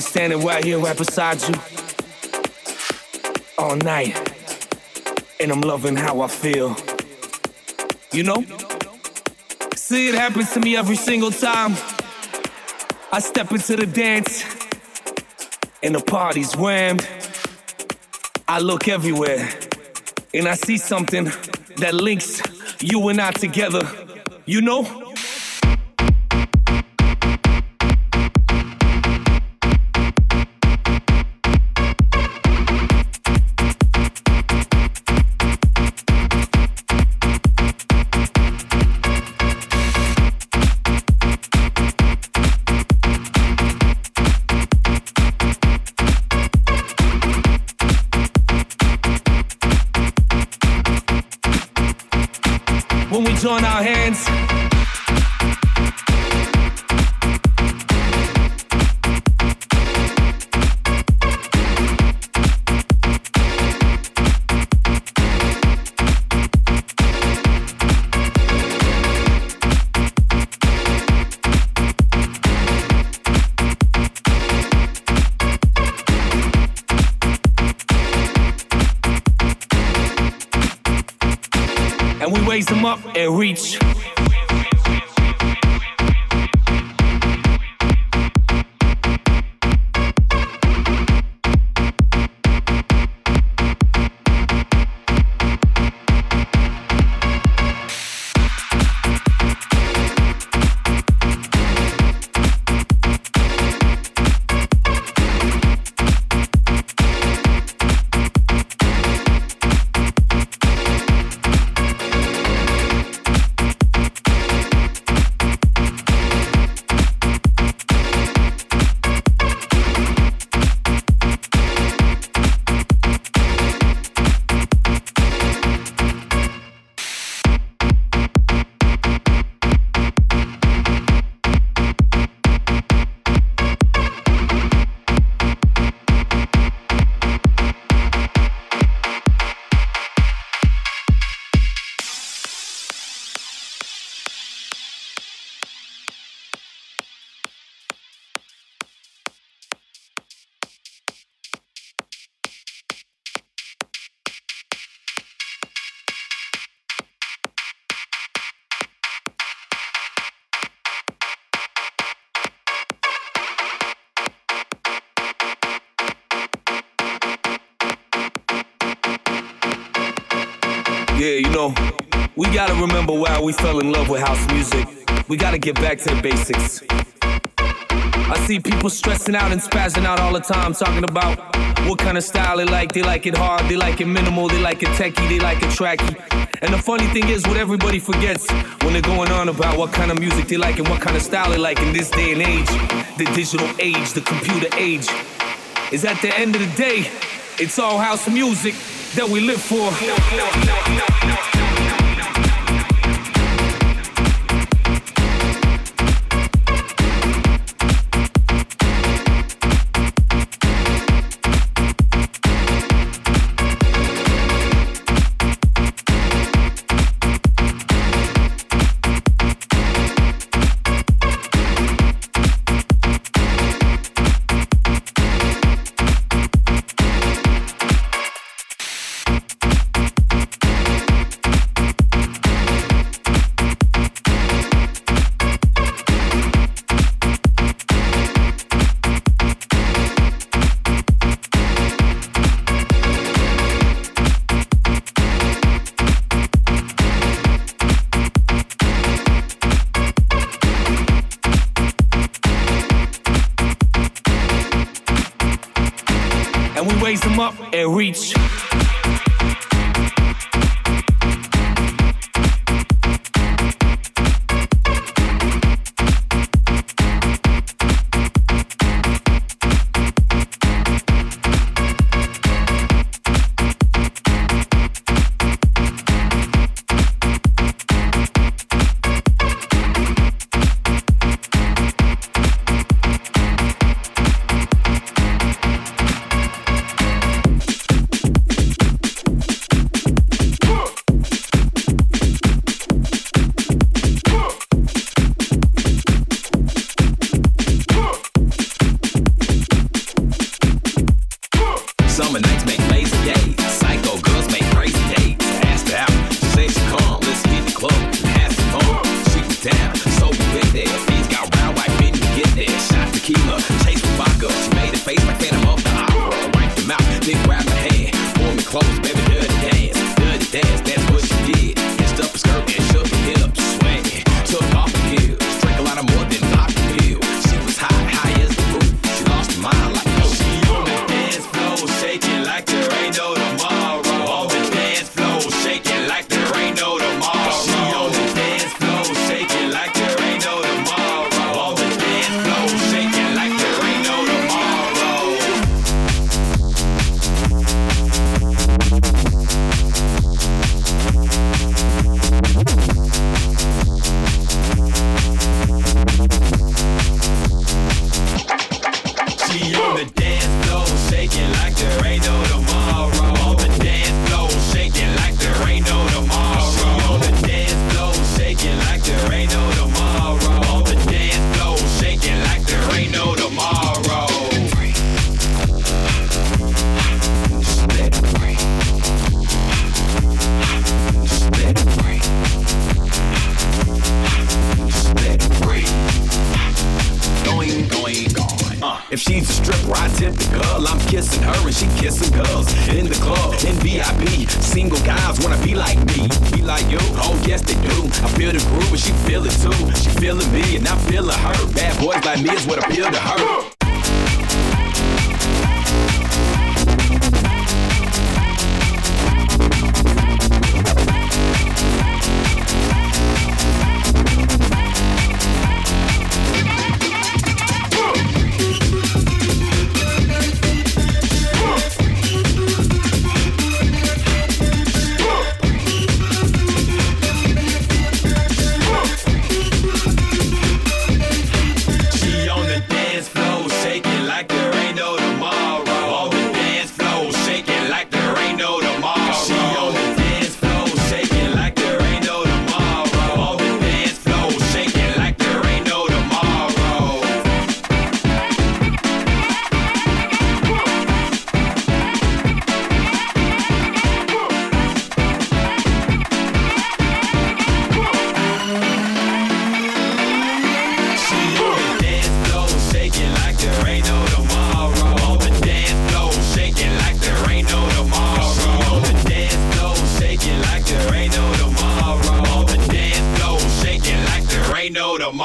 Standing right here, right beside you, all night, and I'm loving how I feel. You know? See, it happens to me every single time. I step into the dance, and the party's rammed. I look everywhere, and I see something that links you and I together. You know? Join our hands. Them up and reach. Yeah, you know, we gotta remember why we fell in love with house music. We gotta get back to the basics. I see people stressing out and spazzing out all the time, talking about what kind of style they like. They like it hard, they like it minimal, they like it techie, they like it tracky. And the funny thing is, what everybody forgets when they're going on about what kind of music they like and what kind of style they like in this day and age, the digital age, the computer age, is at the end of the day, it's all house music that we live for. and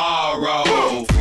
tomorrow.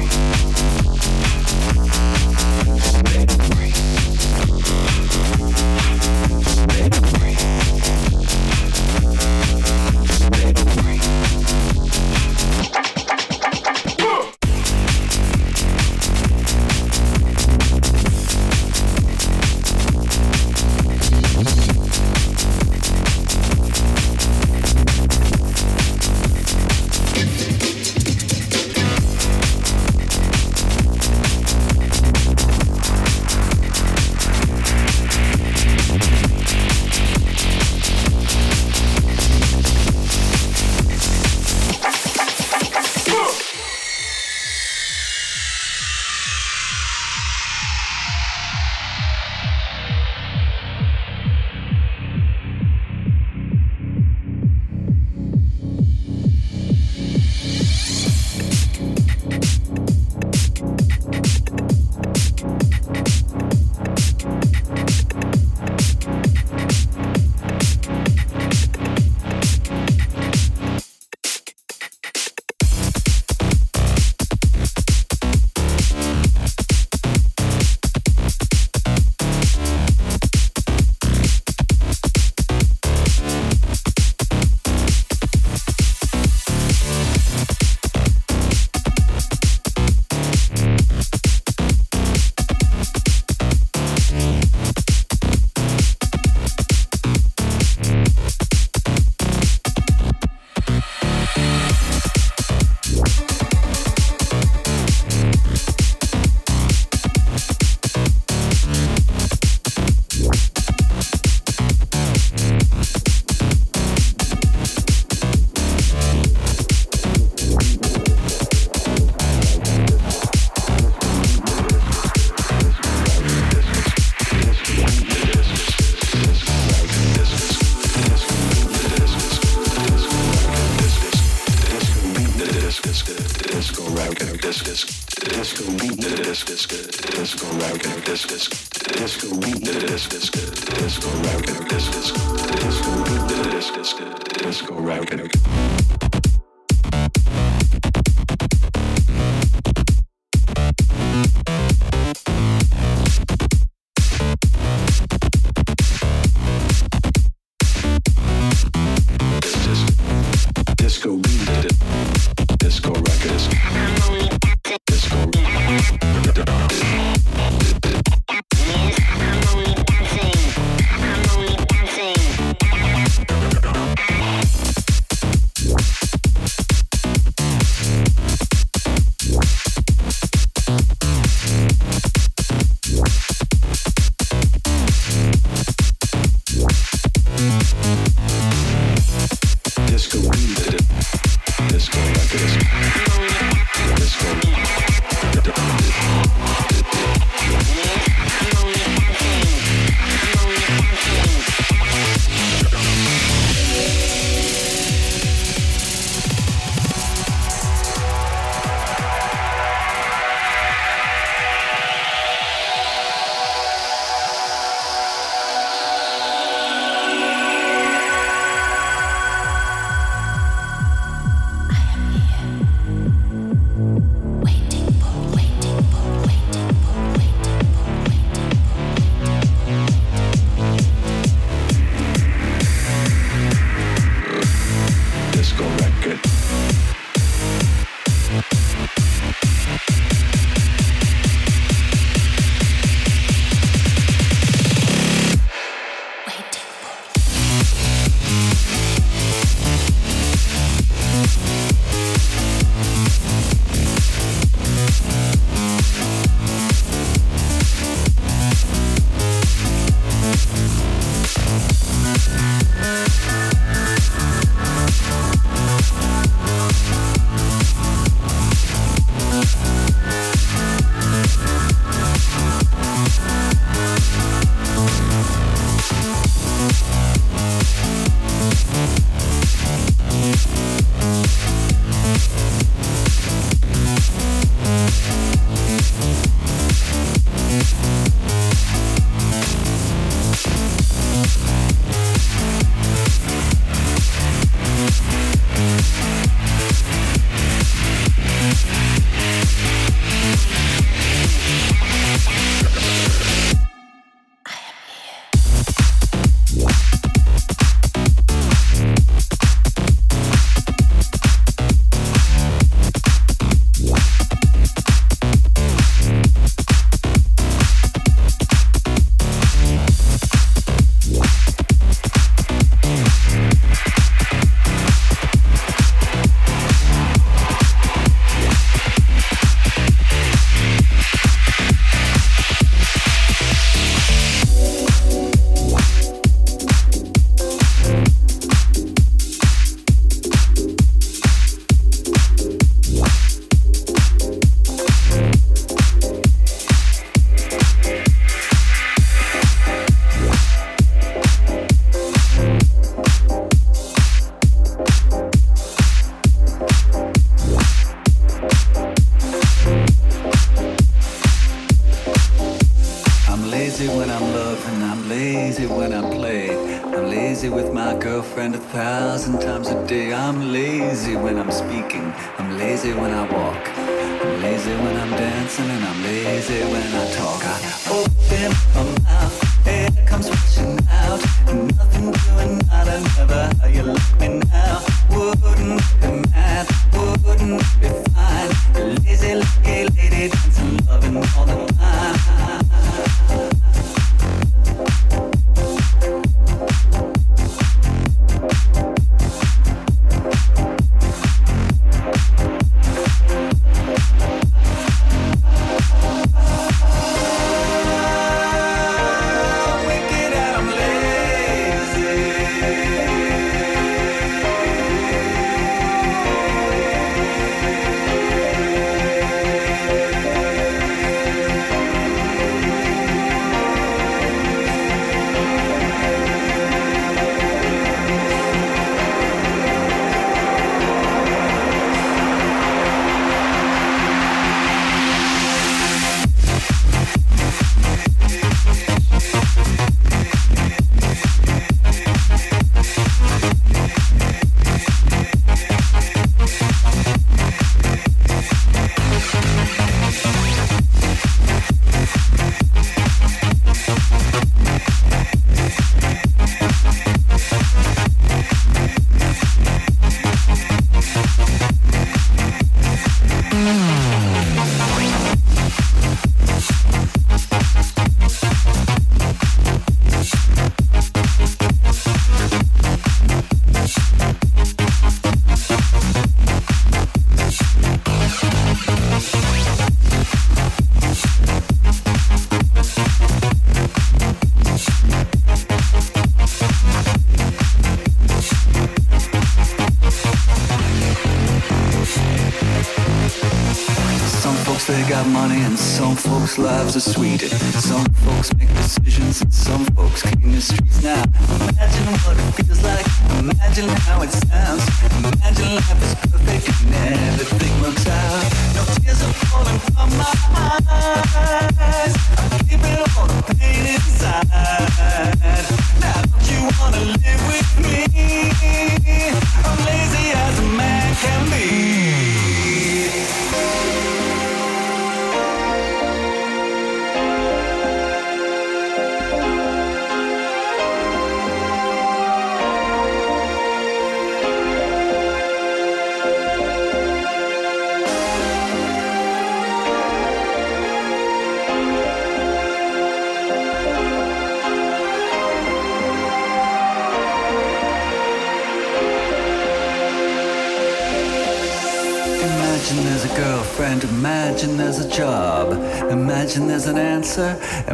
Lives are sweeter. Some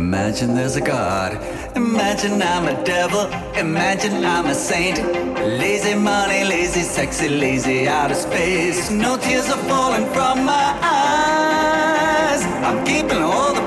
Imagine there's a God. Imagine I'm a devil. Imagine I'm a saint. Lazy money, lazy, sexy, lazy, out of space. No tears are falling from my eyes. I'm keeping all the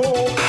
哦。